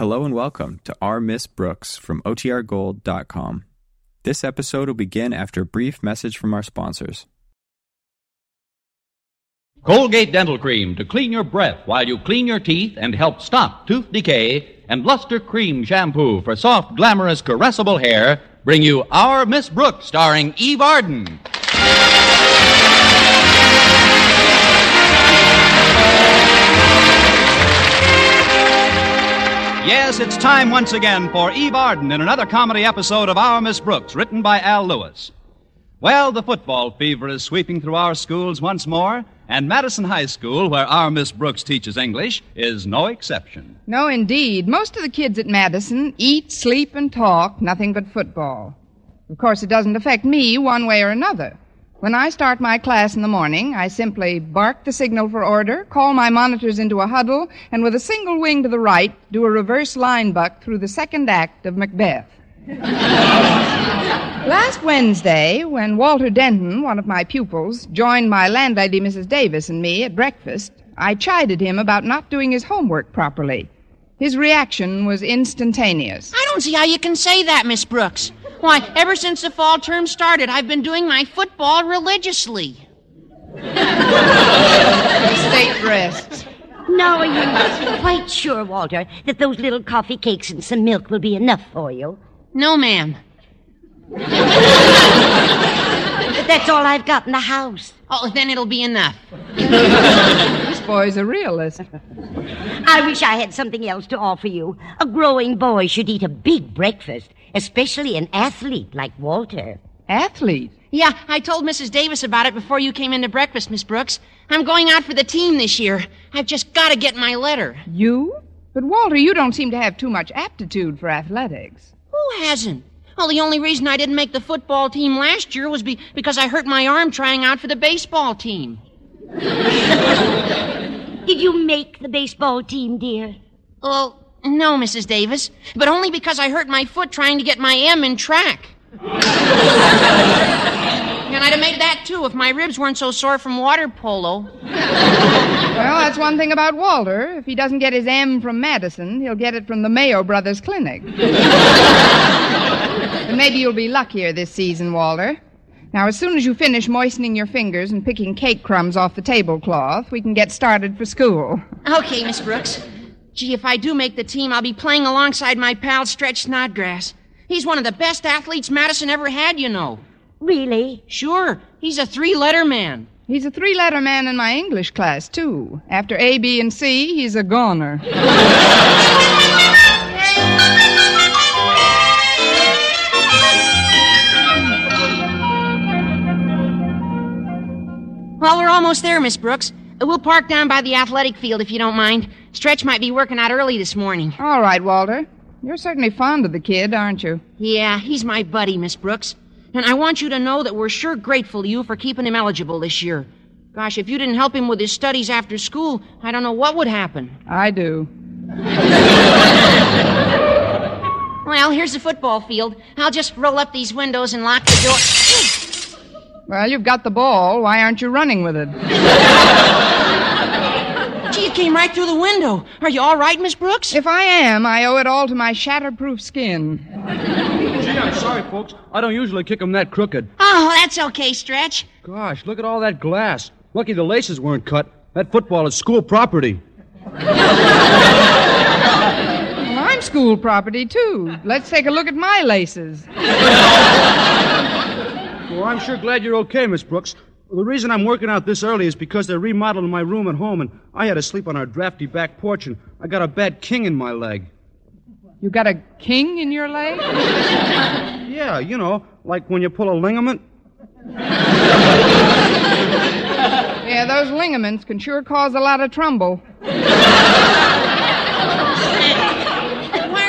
Hello and welcome to Our Miss Brooks from OTRGold.com. This episode will begin after a brief message from our sponsors. Colgate Dental Cream to clean your breath while you clean your teeth and help stop tooth decay, and Luster Cream Shampoo for soft, glamorous, caressable hair bring you Our Miss Brooks starring Eve Arden. Yes, it's time once again for Eve Arden in another comedy episode of Our Miss Brooks, written by Al Lewis. Well, the football fever is sweeping through our schools once more, and Madison High School, where our Miss Brooks teaches English, is no exception. No, indeed. Most of the kids at Madison eat, sleep, and talk nothing but football. Of course, it doesn't affect me one way or another. When I start my class in the morning, I simply bark the signal for order, call my monitors into a huddle, and with a single wing to the right, do a reverse line buck through the second act of Macbeth. Last Wednesday, when Walter Denton, one of my pupils, joined my landlady, Mrs. Davis, and me at breakfast, I chided him about not doing his homework properly. His reaction was instantaneous. I don't see how you can say that, Miss Brooks. Why, ever since the fall term started, I've been doing my football religiously. State rests. Now are you quite sure, Walter, that those little coffee cakes and some milk will be enough for you? No, ma'am. But that's all I've got in the house. Oh, then it'll be enough. This boy's a realist. I wish I had something else to offer you. A growing boy should eat a big breakfast, especially an athlete like Walter. Athlete. Yeah, I told Mrs. Davis about it before you came into breakfast, Miss Brooks. I'm going out for the team this year. I've just got to get my letter. You? But Walter, you don't seem to have too much aptitude for athletics. Who hasn't? Well, the only reason I didn't make the football team last year was be- because I hurt my arm trying out for the baseball team. Did you make the baseball team, dear? Well, no, Mrs. Davis, but only because I hurt my foot trying to get my M in track. and I'd have made that too if my ribs weren't so sore from water polo. Well, that's one thing about Walter. If he doesn't get his M from Madison, he'll get it from the Mayo Brothers Clinic. but maybe you'll be luckier this season, Walter. Now, as soon as you finish moistening your fingers and picking cake crumbs off the tablecloth, we can get started for school. Okay, Miss Brooks. Gee, if I do make the team, I'll be playing alongside my pal Stretch Snodgrass. He's one of the best athletes Madison ever had, you know. Really? Sure, he's a three letter man. He's a three letter man in my English class, too. After A, B, and C, he's a goner. Well, we're almost there, Miss Brooks. We'll park down by the athletic field if you don't mind. Stretch might be working out early this morning. All right, Walter. You're certainly fond of the kid, aren't you? Yeah, he's my buddy, Miss Brooks. And I want you to know that we're sure grateful to you for keeping him eligible this year. Gosh, if you didn't help him with his studies after school, I don't know what would happen. I do. Well, here's the football field. I'll just roll up these windows and lock the door. Well, you've got the ball. Why aren't you running with it? Gee, came right through the window. Are you all right, Miss Brooks? If I am, I owe it all to my shatterproof skin. Gee, I'm sorry, folks. I don't usually kick 'em that crooked. Oh, that's okay, Stretch. Gosh, look at all that glass. Lucky the laces weren't cut. That football is school property. Well, I'm school property, too. Let's take a look at my laces. Well, I'm sure glad you're okay, Miss Brooks. The reason I'm working out this early is because they're remodeling my room at home, and I had to sleep on our drafty back porch, and I got a bad king in my leg. You got a king in your leg? Yeah, you know, like when you pull a ligament. Yeah, those ligaments can sure cause a lot of trouble. Why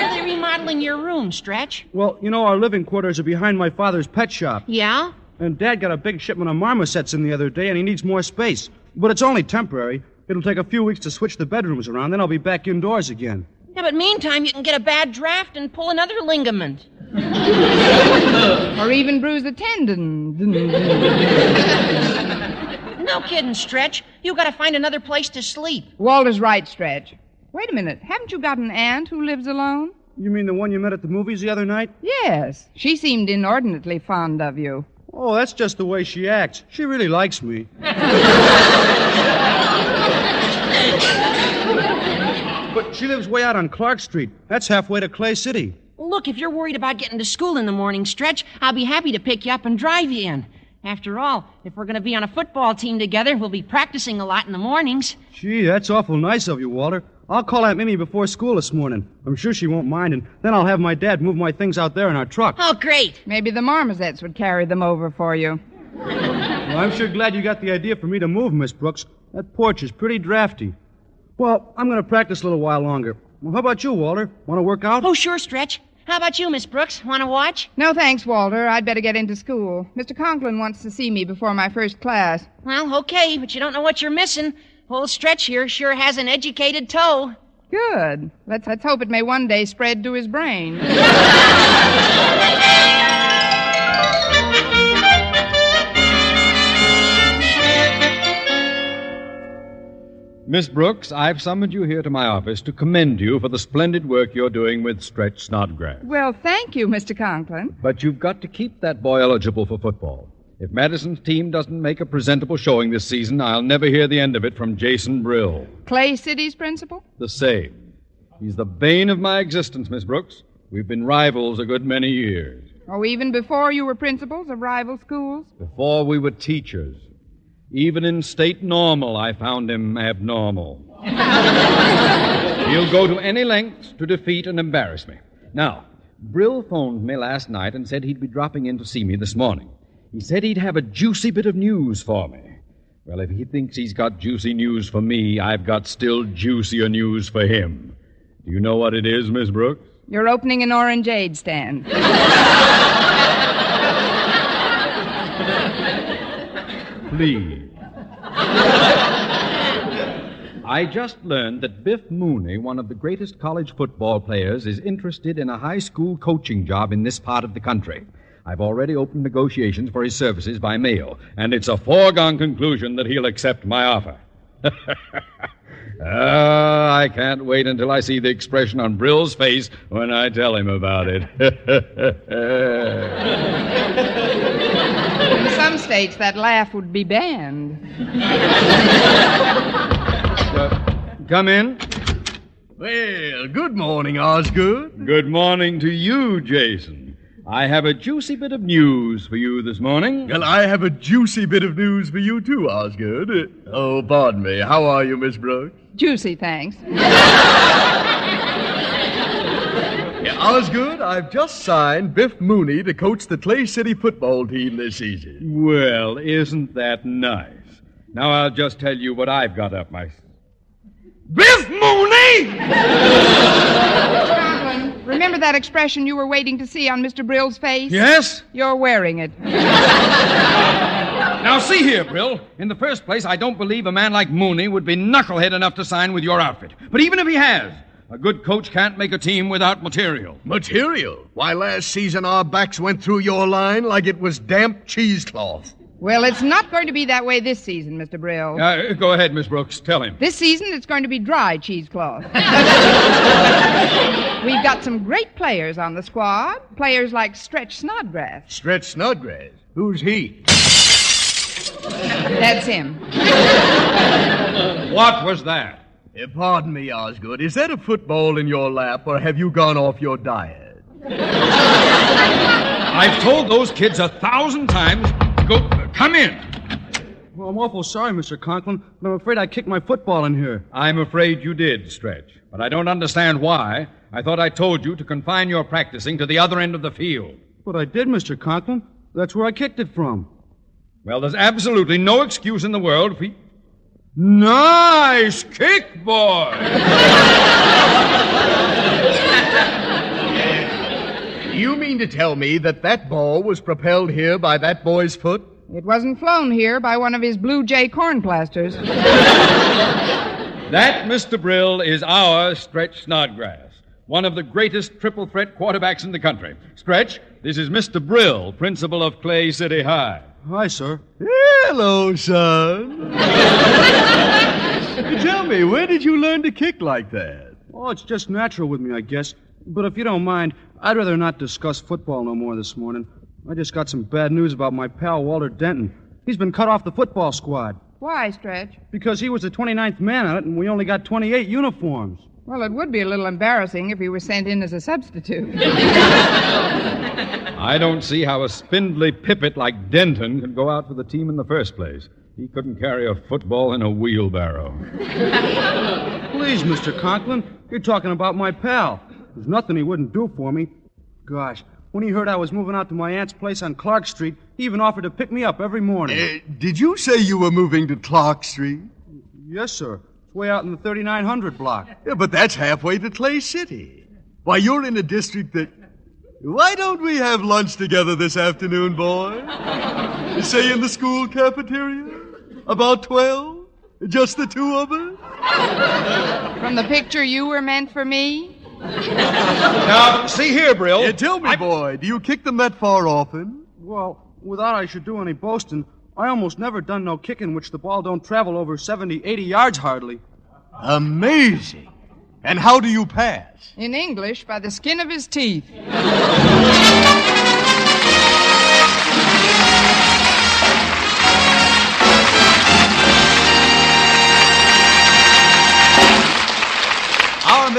are they remodeling your room, Stretch? Well, you know, our living quarters are behind my father's pet shop. Yeah? And Dad got a big shipment of marmosets in the other day, and he needs more space. But it's only temporary. It'll take a few weeks to switch the bedrooms around, then I'll be back indoors again. Yeah, but meantime, you can get a bad draft and pull another ligament. Or even bruise a tendon. No kidding, Stretch. You gotta find another place to sleep. Walter's right, Stretch. Wait a minute. Haven't you got an aunt who lives alone? You mean the one you met at the movies the other night? Yes. She seemed inordinately fond of you. Oh, that's just the way she acts. She really likes me. but she lives way out on Clark Street. That's halfway to Clay City. Look, if you're worried about getting to school in the morning, Stretch, I'll be happy to pick you up and drive you in. After all, if we're going to be on a football team together, we'll be practicing a lot in the mornings. Gee, that's awful nice of you, Walter. I'll call Aunt Mimi before school this morning. I'm sure she won't mind, and then I'll have my dad move my things out there in our truck. Oh, great. Maybe the marmosets would carry them over for you. Well, I'm sure glad you got the idea for me to move, Miss Brooks. That porch is pretty drafty. Well, I'm going to practice a little while longer. Well, how about you, Walter? Want to work out? Oh, sure, Stretch. How about you, Miss Brooks? Want to watch? No thanks, Walter. I'd better get into school. Mr. Conklin wants to see me before my first class. Well, okay, but you don't know what you're missing. Old Stretch here sure has an educated toe. Good. Let's, let's hope it may one day spread to his brain. Miss Brooks, I've summoned you here to my office to commend you for the splendid work you're doing with Stretch Snodgrass. well, thank you, Mr. Conklin. But you've got to keep that boy eligible for football. If Madison's team doesn't make a presentable showing this season, I'll never hear the end of it from Jason Brill. Clay City's principal? The same. He's the bane of my existence, Miss Brooks. We've been rivals a good many years. Oh, even before you were principals of rival schools? Before we were teachers. Even in state normal, I found him abnormal. He'll go to any lengths to defeat and embarrass me. Now, Brill phoned me last night and said he'd be dropping in to see me this morning. He said he'd have a juicy bit of news for me. Well, if he thinks he's got juicy news for me, I've got still juicier news for him. Do you know what it is, Miss Brooks? You're opening an orangeade stand. Please. I just learned that Biff Mooney, one of the greatest college football players, is interested in a high school coaching job in this part of the country. I've already opened negotiations for his services by mail, and it's a foregone conclusion that he'll accept my offer. Ah, I can't wait until I see the expression on Brill's face when I tell him about it. In some states, that laugh would be banned. Come in. Well, good morning, Osgood. Good morning to you, Jason. I have a juicy bit of news for you this morning. Well, I have a juicy bit of news for you, too, Osgood. Oh, pardon me. How are you, Miss Brooks? Juicy, thanks. Yeah, Osgood, I've just signed Biff Mooney to coach the Clay City football team this season. Well, isn't that nice? Now I'll just tell you what I've got up my. Biff Mooney! Conklin, remember that expression you were waiting to see on Mr. Brill's face? Yes? You're wearing it. Now, see here, Brill. In the first place, I don't believe a man like Mooney would be knucklehead enough to sign with your outfit. But even if he has, a good coach can't make a team without material. Material? Why, last season our backs went through your line like it was damp cheesecloth. Well, it's not going to be that way this season, Mr. Brill. Uh, go ahead, Miss Brooks. Tell him. This season, it's going to be dry cheesecloth. We've got some great players on the squad. Players like Stretch Snodgrass. Stretch Snodgrass. Who's he? That's him. What was that? Uh, pardon me, Osgood. Is that a football in your lap, or have you gone off your diet? I've told those kids a thousand times to go. Come in. Well, I'm awful sorry, Mr. Conklin, but I'm afraid I kicked my football in here. I'm afraid you did, Stretch. But I don't understand why. I thought I told you to confine your practicing to the other end of the field. But I did, Mr. Conklin. That's where I kicked it from. Well, there's absolutely no excuse in the world for. Nice kick, boy! You mean to tell me that that ball was propelled here by that boy's foot? It wasn't flown here by one of his Blue Jay corn plasters. That, Mr. Brill, is our Stretch Snodgrass, one of the greatest triple threat quarterbacks in the country. Stretch, this is Mr. Brill, principal of Clay City High. Hi, sir. Hello, son. Tell me, where did you learn to kick like that? Oh, it's just natural with me, I guess. But if you don't mind, I'd rather not discuss football no more this morning. I just got some bad news about my pal Walter Denton. He's been cut off the football squad Why, Stretch? because he was the 29th man on it, and we only got 28 uniforms. Well, it would be a little embarrassing if he were sent in as a substitute. I don't see how a spindly pippet like Denton could go out for the team in the first place. He couldn't carry a football in a wheelbarrow. Please, Mr. Conklin, you're talking about my pal. There's nothing he wouldn't do for me. Gosh, when he heard I was moving out to my aunt's place on Clark Street, he even offered to pick me up every morning. Uh, did you say you were moving to Clark Street? yes, sir. It's way out in the 3900 block. Yeah, but that's halfway to Clay City. Why, you're in a district that. Why don't we have lunch together this afternoon, boy? Say in the school cafeteria? About 12? Just the two of us? From the picture you were meant for me? Now, see here, Brill. Yeah, tell me, boy, do you kick them that far often? Well, without I should do any boasting, I almost never done no kicking which the ball don't travel over 70, 80 yards hardly. Amazing. And how do you pass? In English, by the skin of his teeth.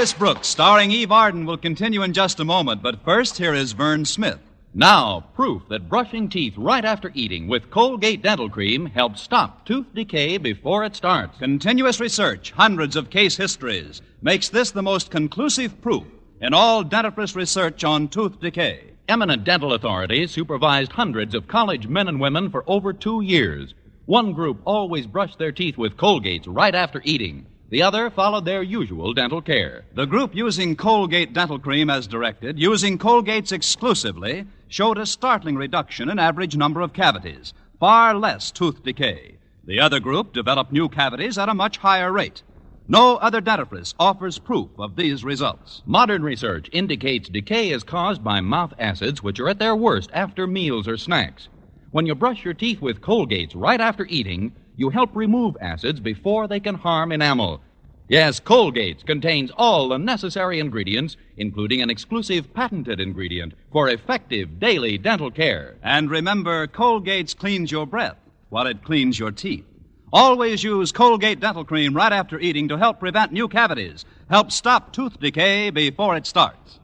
Miss Brooks, starring Eve Arden, will continue in just a moment, but first, here is Vern Smith. Now, proof that brushing teeth right after eating with Colgate Dental Cream helps stop tooth decay before it starts. Continuous research, hundreds of case histories, makes this the most conclusive proof in all dentifrice research on tooth decay. Eminent dental authorities supervised hundreds of college men and women for over two years. One group always brushed their teeth with Colgates right after eating. The other followed their usual dental care. The group using Colgate dental cream as directed, using Colgates exclusively, showed a startling reduction in average number of cavities, far less tooth decay. The other group developed new cavities at a much higher rate. No other dentifrice offers proof of these results. Modern research indicates decay is caused by mouth acids, which are at their worst after meals or snacks. When you brush your teeth with Colgates right after eating, you help remove acids before they can harm enamel. Yes, Colgates contains all the necessary ingredients, including an exclusive patented ingredient for effective daily dental care. And remember, Colgate's cleans your breath while it cleans your teeth. Always use Colgate dental cream right after eating to help prevent new cavities, help stop tooth decay before it starts.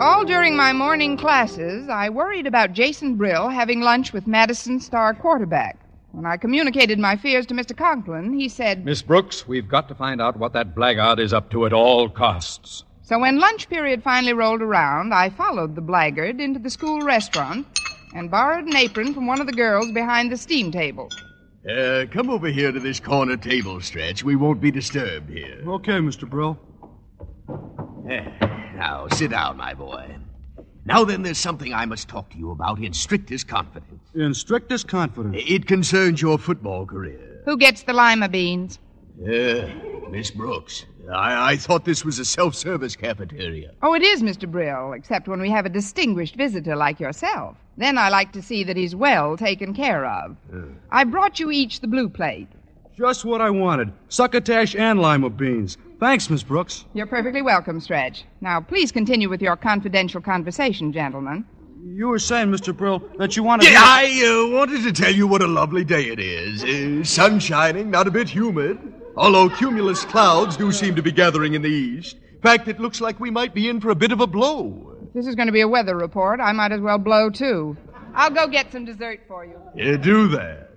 All during my morning classes, I worried about Jason Brill having lunch with Madison's star quarterback. When I communicated my fears to Mr. Conklin, he said, Miss Brooks, we've got to find out what that blackguard is up to at all costs. So when lunch period finally rolled around, I followed the blackguard into the school restaurant and borrowed an apron from one of the girls behind the steam table. Uh, come over here to this corner table, Stretch. We won't be disturbed here. Okay, Mr. Brill. Now, sit down, my boy. Now then, there's something I must talk to you about in strictest confidence. In strictest confidence. It concerns your football career. Who gets the lima beans? Uh, Miss Brooks, I, I thought this was a self service cafeteria. Oh, it is, Mr. Brill, except when we have a distinguished visitor like yourself. Then I like to see that he's well taken care of. I brought you each the blue plate. Just what I wanted. Succotash and lima beans. Thanks, Miss Brooks. You're perfectly welcome, Stretch. Now, please continue with your confidential conversation, gentlemen. You were saying, Mr. Brill, that you wanted Yeah, to... I uh, wanted to tell you what a lovely day it is. Uh, sun shining, not a bit humid. Although cumulus clouds do seem to be gathering in the east. In fact, it looks like we might be in for a bit of a blow. If this is going to be a weather report, I might as well blow, too. I'll go get some dessert for you. Yeah, do that.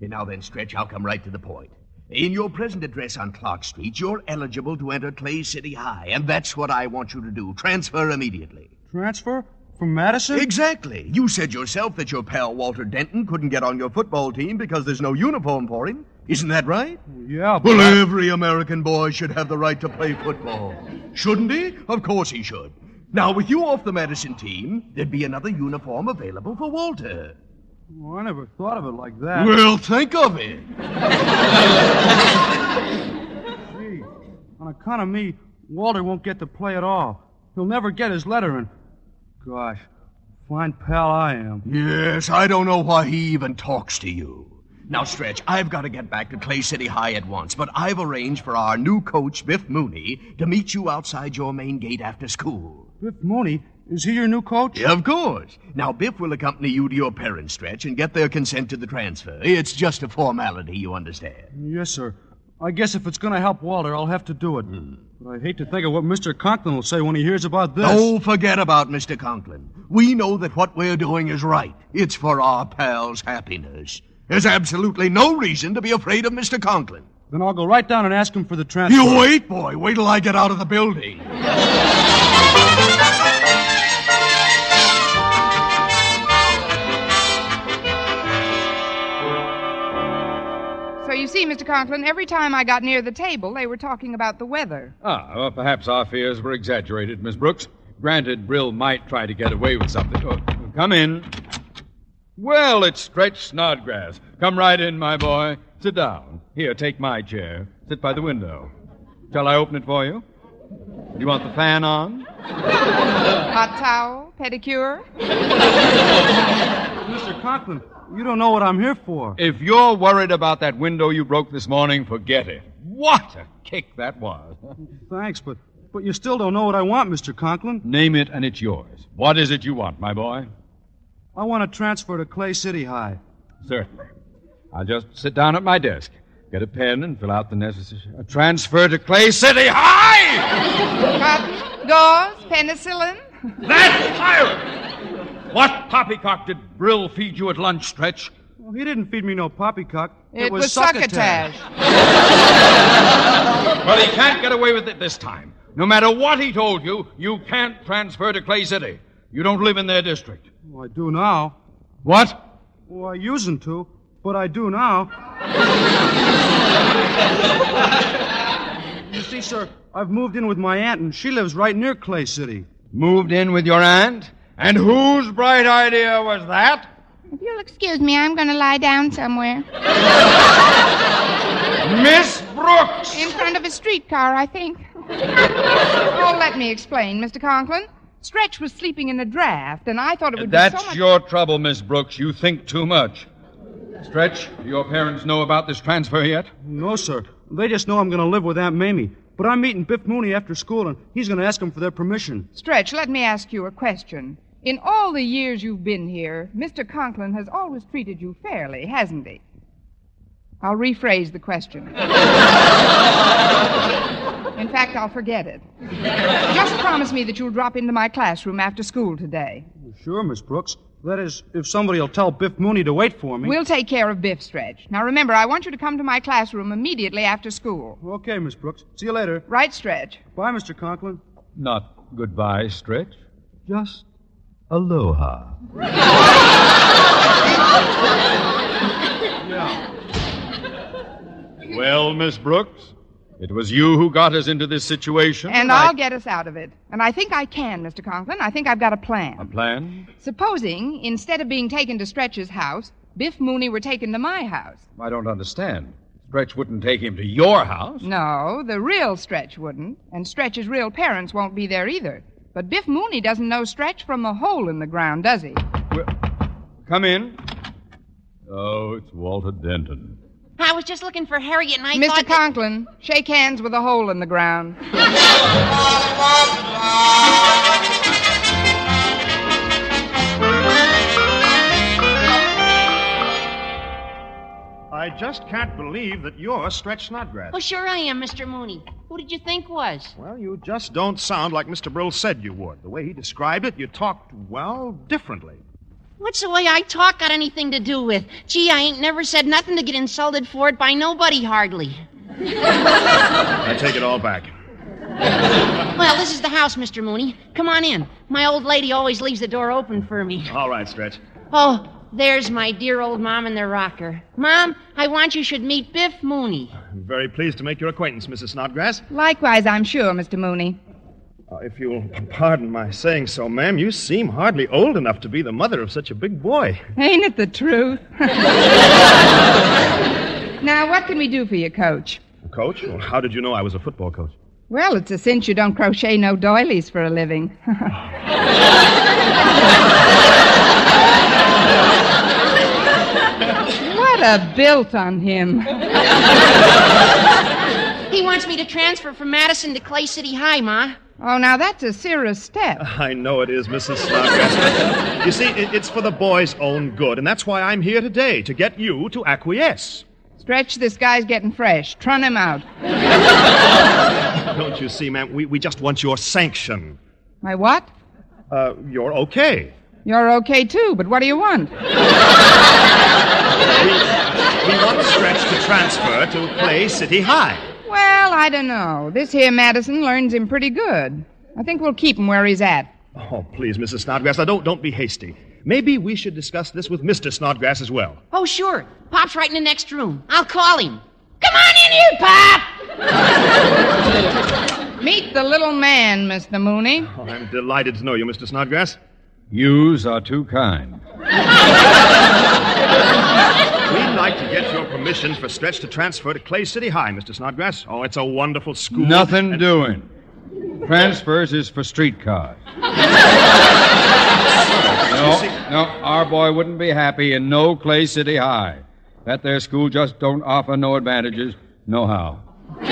And now then, Stretch, I'll come right to the point. In your present address on Clark Street, you're eligible to enter Clay City High, and that's what I want you to do. Transfer immediately. Transfer? From Madison? Exactly. You said yourself that your pal Walter Denton couldn't get on your football team because there's no uniform for him. Isn't that right? Yeah, but... Well, I- every American boy should have the right to play football. Shouldn't he? Of course he should. Now, with you off the Madison team, there'd be another uniform available for Walter. Oh, I never thought of it like that. Well, think of it. Gee, on account of me, Walter won't get to play at all. He'll never get his letter, and gosh, fine pal I am. Yes, I don't know why he even talks to you. Now, Stretch, I've got to get back to Clay City High at once, but I've arranged for our new coach, Biff Mooney, to meet you outside your main gate after school. Biff Mooney, is he your new coach? Yeah, of course. Now, Biff will accompany you to your parents, Stretch, and get their consent to the transfer. It's just a formality, you understand. Yes, sir. I guess if it's going to help Walter, I'll have to do it. Hmm. But I hate to think of what Mr. Conklin will say when he hears about this. Don't forget about Mr. Conklin. We know that what we're doing is right. It's for our pal's happiness. There's absolutely no reason to be afraid of Mr. Conklin. Then I'll go right down and ask him for the transfer. You wait, boy. Wait till I get out of the building. So you see, Mr. Conklin, every time I got near the table, they were talking about the weather. Ah, well, perhaps our fears were exaggerated, Miss Brooks. Granted, Brill might try to get away with something. Oh, come in. Well, it's Stretch Snodgrass. Come right in, my boy. Sit down. Here, take my chair. Sit by the window. Shall I open it for you? Do you want the fan on? Hot towel, pedicure. Mr. Conklin, you don't know what I'm here for. If you're worried about that window you broke this morning, forget it. What a kick that was. Thanks, but but you still don't know what I want, Mr. Conklin. Name it and it's yours. What is it you want, my boy? I want to transfer to Clay City High. Certainly. I'll just sit down at my desk, get a pen, and fill out the necessary. A transfer to Clay City High! Cotton, gauze, penicillin. That's fire! What poppycock did Brill feed you at lunch, Stretch? Well, he didn't feed me no poppycock. It, was, succotash. Well, he can't get away with it this time. No matter what he told you, you can't transfer to Clay City. You don't live in their district. Well, I do now. What? Well, I usen't to, but I do now. you see, sir, I've moved in with my aunt, and she lives right near Clay City. Moved in with your aunt? And whose bright idea was that? If you'll excuse me, I'm going to lie down somewhere. Miss Brooks! In front of a streetcar, I think. oh, let me explain, Mr. Conklin. Stretch was sleeping in a draft, and I thought it would That's be so much... your trouble, Miss Brooks. You think too much. Stretch, do your parents know about this transfer yet? No, sir. They just know I'm going to live with Aunt Mamie. But I'm meeting Biff Mooney after school, and he's going to ask them for their permission. Stretch, let me ask you a question. In all the years you've been here, Mr. Conklin has always treated you fairly, hasn't he? I'll rephrase the question. In fact, I'll forget it. Just promise me that you'll drop into my classroom after school today. Sure, Miss Brooks. That is, if somebody will tell Biff Mooney to wait for me. We'll take care of Biff Stretch. Now remember, I want you to come to my classroom immediately after school. Okay, Miss Brooks. See you later. Right, Stretch? Bye, Mr. Conklin. Not goodbye, Stretch. Just aloha. Well, Miss Brooks, it was you who got us into this situation. And I- I'll get us out of it. And I think I can, Mr. Conklin. I think I've got a plan. A plan? Supposing, instead of being taken to Stretch's house, Biff Mooney were taken to my house. I don't understand. Stretch wouldn't take him to your house. No, the real Stretch wouldn't, and Stretch's real parents won't be there either. But Biff Mooney doesn't know Stretch from a hole in the ground, does he? Well, Come in. Oh, it's Walter Denton. I was just looking for Harriet, and I Mr. thought. that- Conklin, shake hands with a hole in the ground. I just can't believe that you're Stretch Snodgrass. Oh, sure I am, Mr. Mooney. Who did you think was? Well, you just don't sound like Mr. Brill said you would. The way he described it, you talked, well, differently. What's the way I talk got anything to do with? Gee, I ain't never said nothing to get insulted for it by nobody, hardly. I take it all back. Well, this is the house, Mr. Mooney. Come on in. My old lady always leaves the door open for me. All right, Stretch. Oh, there's my dear old mom in the rocker. Mom, I want you should meet Biff Mooney. I'm very pleased to make your acquaintance, Mrs. Snodgrass. Likewise, I'm sure, Mr. Mooney. Uh, if you'll pardon my saying so, ma'am, you seem hardly old enough to be the mother of such a big boy. Ain't it the truth? now, what can we do for you, Coach? Coach, well, how did you know I was a football coach? Well, it's a cinch you don't crochet no doilies for a living. What a built on him. He wants me to transfer from Madison to Clay City High, Ma. Oh, now that's a serious step. I know it is, Mrs. Snodgrass. you see, it, it's for the boy's own good, and that's why I'm here today, to get you to acquiesce. Stretch, this guy's getting fresh. Trun him out. Don't you see, ma'am? We, we just want your sanction. My what? Uh, you're okay. You're okay too, but what do you want? We want Stretch to transfer to Clay City High. Well, I don't know. This here Madison learns him pretty good. I think we'll keep him where he's at. Oh, please, Mrs. Snodgrass, now don't, don't be hasty. Maybe we should discuss this with Mr. Snodgrass as well. Oh, sure. Pop's right in the next room. I'll call him. Come on in here, Pop! Meet the little man, Mr. Mooney. Oh, I'm delighted to know you, Mr. Snodgrass. Yous are too kind. We'd like to get your permission for Stretch to transfer to Clay City High, Mr. Snodgrass. Oh, it's a wonderful school. Nothing and- doing. Transfers is for streetcars. No, no, our boy wouldn't be happy in no Clay City High. That there school just don't offer no advantages, no how. You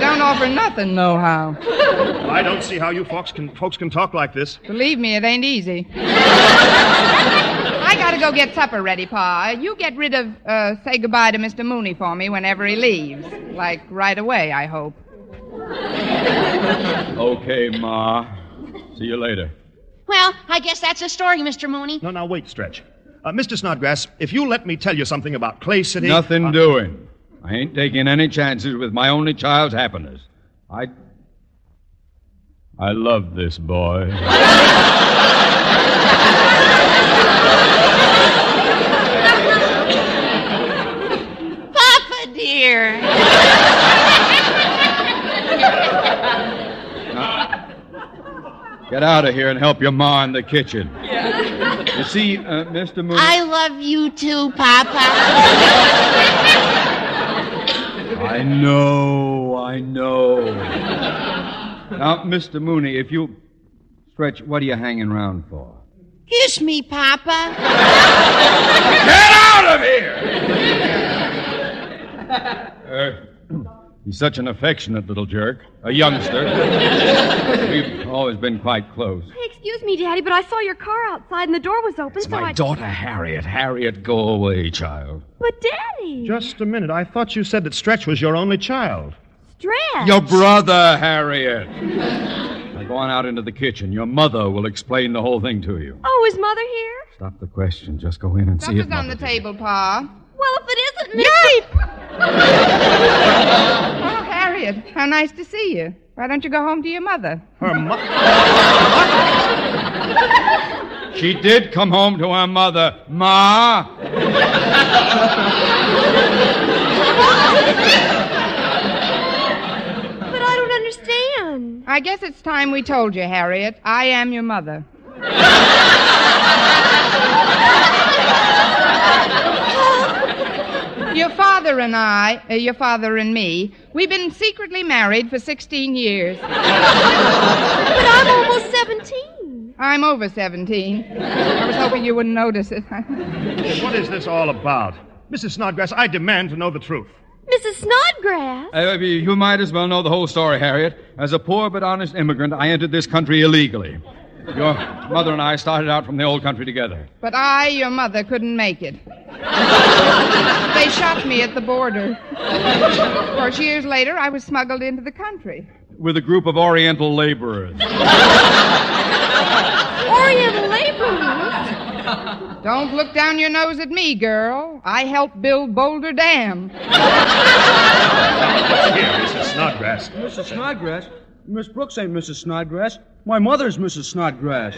don't offer nothing, no nohow. I don't see how you folks can, folks can talk like this. Believe me, it ain't easy. I gotta go get supper ready, Pa. You get rid of, uh, say goodbye to Mr. Mooney for me whenever he leaves. Like right away, I hope. Okay, Ma. See you later. Well, I guess that's the story, Mr. Mooney. No, now wait, Stretch. Uh, Mr. Snodgrass, if you let me tell you something about Clay City. Nothing uh, doing. I ain't taking any chances with my only child's happiness. I. I love this boy. Papa, dear. Get out of here and help your ma in the kitchen. You see, uh, Mr. Mooney. I love you too, Papa. I know, I know. Now, Mr. Mooney, if you stretch, what are you hanging around for? Kiss me, Papa. Get out of here! Uh, he's such an affectionate little jerk, a youngster. We've always been quite close. Hey, excuse me, Daddy, but I saw your car outside and the door was open, It's so my I. daughter, Harriet. Harriet, go away, child. But Daddy, Just a minute. I thought you said that Stretch was your only child. Stretch. Your brother, Harriet. Now go on out into the kitchen. Your mother will explain the whole thing to you. Oh, is Mother here? Stop the question. Just go in and see if Supper's on the Mother's table, Pa. Well, if it isn't, Mr. Oh, Harriet, how nice to see you. Why don't you go home to your mother? Her mother. She did come home to her mother. Ma! But I don't understand. I guess it's time we told you, Harriet. I am your mother. your father and I, uh, your father and me, we've been secretly married for 16 years. But I'm almost 17. I'm over 17. I was hoping you wouldn't notice it. What is this all about? Mrs. Snodgrass, I demand to know the truth. Mrs. Snodgrass. Uh, you might as well know the whole story, Harriet. As a poor but honest immigrant, I entered this country illegally. Your mother and I started out from the old country together. But I, your mother, couldn't make it. they shot me at the border. Of course, years later, I was smuggled into the country. with a group of Oriental laborers. Oriental laborers. Don't look down your nose at me, girl. I helped build Boulder Dam. Here, Mrs. Snodgrass. Mrs. Snodgrass? Miss Brooks ain't Mrs. Snodgrass. My mother's Mrs. Snodgrass.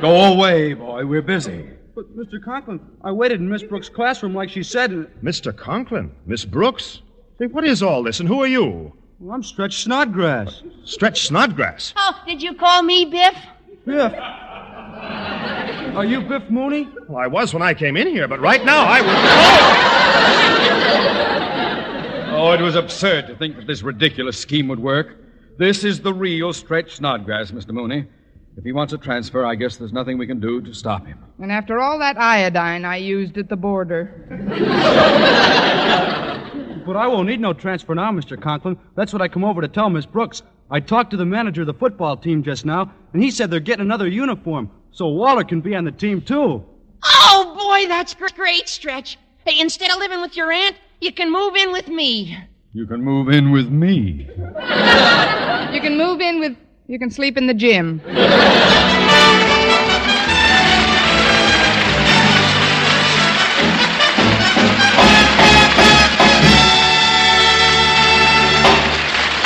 Go away, boy. We're busy. But, Mr. Conklin, I waited in Miss Brooks' classroom like she said, and Mr. Conklin, Miss Brooks. Say, what is all this, and who are you? well, I'm Stretch Snodgrass. Stretch Snodgrass. Oh, did you call me Biff? Biff. Are you Biff Mooney? Well, I was when I came in here, but right now I was. Oh, it was absurd to think that this ridiculous scheme would work. This is the real Stretch Snodgrass, Mr. Mooney. If he wants a transfer, I guess there's nothing we can do to stop him. And after all that iodine I used at the border. But I won't need no transfer now, Mr. Conklin. That's what I come over to tell Miss Brooks. I talked to the manager of the football team just now, and he said they're getting another uniform, so Walter can be on the team, too. Oh, boy, that's gr- great, Stretch. Hey, instead of living with your aunt, you can move in with me. You can move in with me. You can move in with. You can sleep in the gym.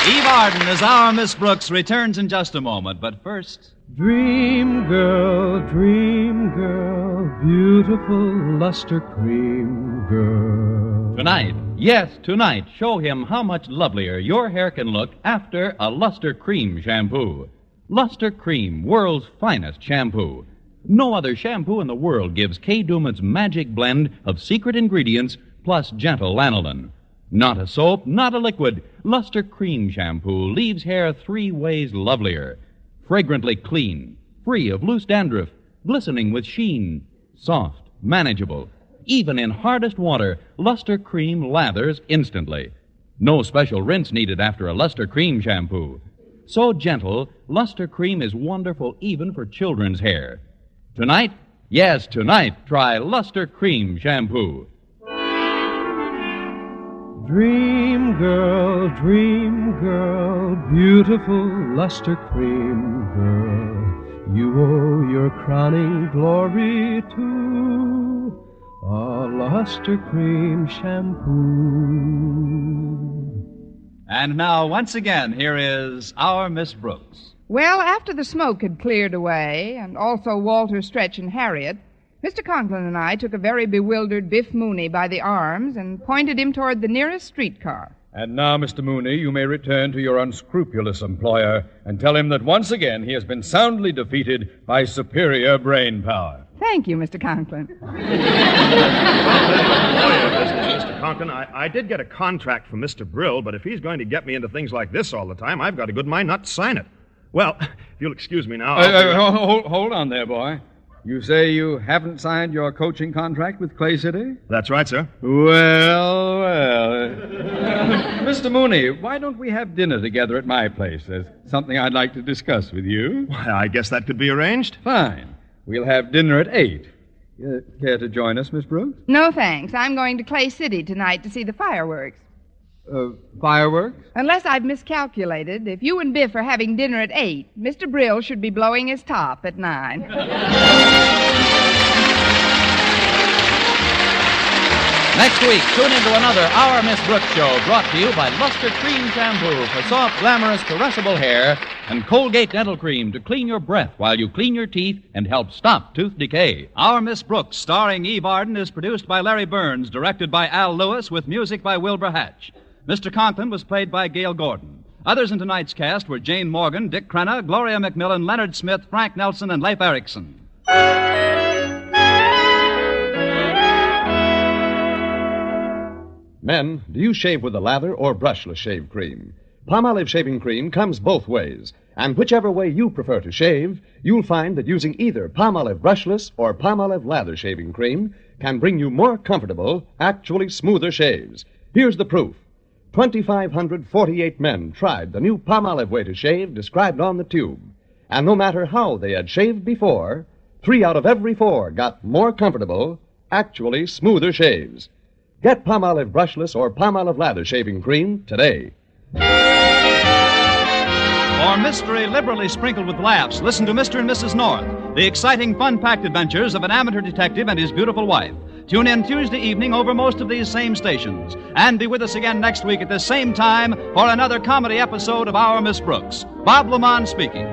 Eve Arden as our Miss Brooks returns in just a moment, but first. Dream girl, dream girl, beautiful luster cream girl. Tonight, yes, tonight, show him how much lovelier your hair can look after a Luster Cream shampoo. Luster Cream, world's finest shampoo. No other shampoo in the world gives Kay Daumit's magic blend of secret ingredients plus gentle lanolin. Not a soap, not a liquid. Luster Cream shampoo leaves hair three ways lovelier. Fragrantly clean, free of loose dandruff, glistening with sheen, soft, manageable. Even in hardest water, Luster Cream lathers instantly. No special rinse needed after a Luster Cream shampoo. So gentle, Luster Cream is wonderful even for children's hair. Tonight, yes, tonight, try Luster Cream shampoo. Dream girl, dream girl, beautiful luster cream girl. You owe your crowning glory to a luster cream shampoo. And now, once again, here is our Miss Brooks. Well, after the smoke had cleared away, and also Walter Stretch and Harriet, Mr. Conklin and I took a very bewildered Biff Mooney by the arms and pointed him toward the nearest streetcar. And now, Mr. Mooney, you may return to your unscrupulous employer and tell him that once again he has been soundly defeated by superior brain power. Thank you, Mr. Conklin. Mr. Conklin, I, I did get a contract from Mr. Brill, but if he's going to get me into things like this all the time, I've got a good mind not to sign it. Well, if you'll excuse me now. Uh, uh, hold, hold on there, boy. You say you haven't signed your coaching contract with Clay City? That's right, sir. Well, well. Mr. Mooney, why don't we have dinner together at my place? There's something I'd like to discuss with you. Why, I guess that could be arranged. Fine. We'll have dinner at 8. Uh, care to join us, Miss Brooks? No, thanks. I'm going to Clay City tonight to see the fireworks. Uh, fireworks? Unless I've miscalculated, if you and Biff are having dinner at 8, Mr. Brill should be blowing his top at 9. Next week, tune into another Our Miss Brooks show brought to you by Luster Cream Shampoo for soft, glamorous, caressable hair and Colgate Dental Cream to clean your breath while you clean your teeth and help stop tooth decay. Our Miss Brooks, starring Eve Arden, is produced by Larry Berns, directed by Al Lewis, with music by Wilbur Hatch. Mr. Conklin was played by Gale Gordon. Others in tonight's cast were Jane Morgan, Dick Crenna, Gloria McMillan, Leonard Smith, Frank Nelson, and Leif Erickson. Men, do you shave with a lather or brushless shave cream? Palmolive shaving cream comes both ways, and whichever way you prefer to shave, you'll find that using either Palmolive brushless or Palmolive lather shaving cream can bring you more comfortable, actually smoother shaves. Here's the proof. 2,548 men tried the new Palmolive way to shave described on the tube. And no matter how they had shaved before, three out of every four got more comfortable, actually smoother shaves. Get Palmolive brushless or Palmolive lather shaving cream today. For mystery liberally sprinkled with laughs, listen to Mr. and Mrs. North, the exciting, fun packed adventures of an amateur detective and his beautiful wife. Tune in Tuesday evening over most of these same stations. And be with us again next week at the same time for another comedy episode of Our Miss Brooks. Bob LeMond speaking.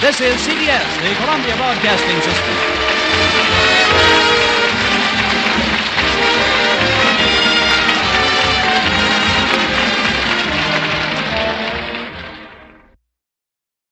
This is CBS, the Columbia Broadcasting System.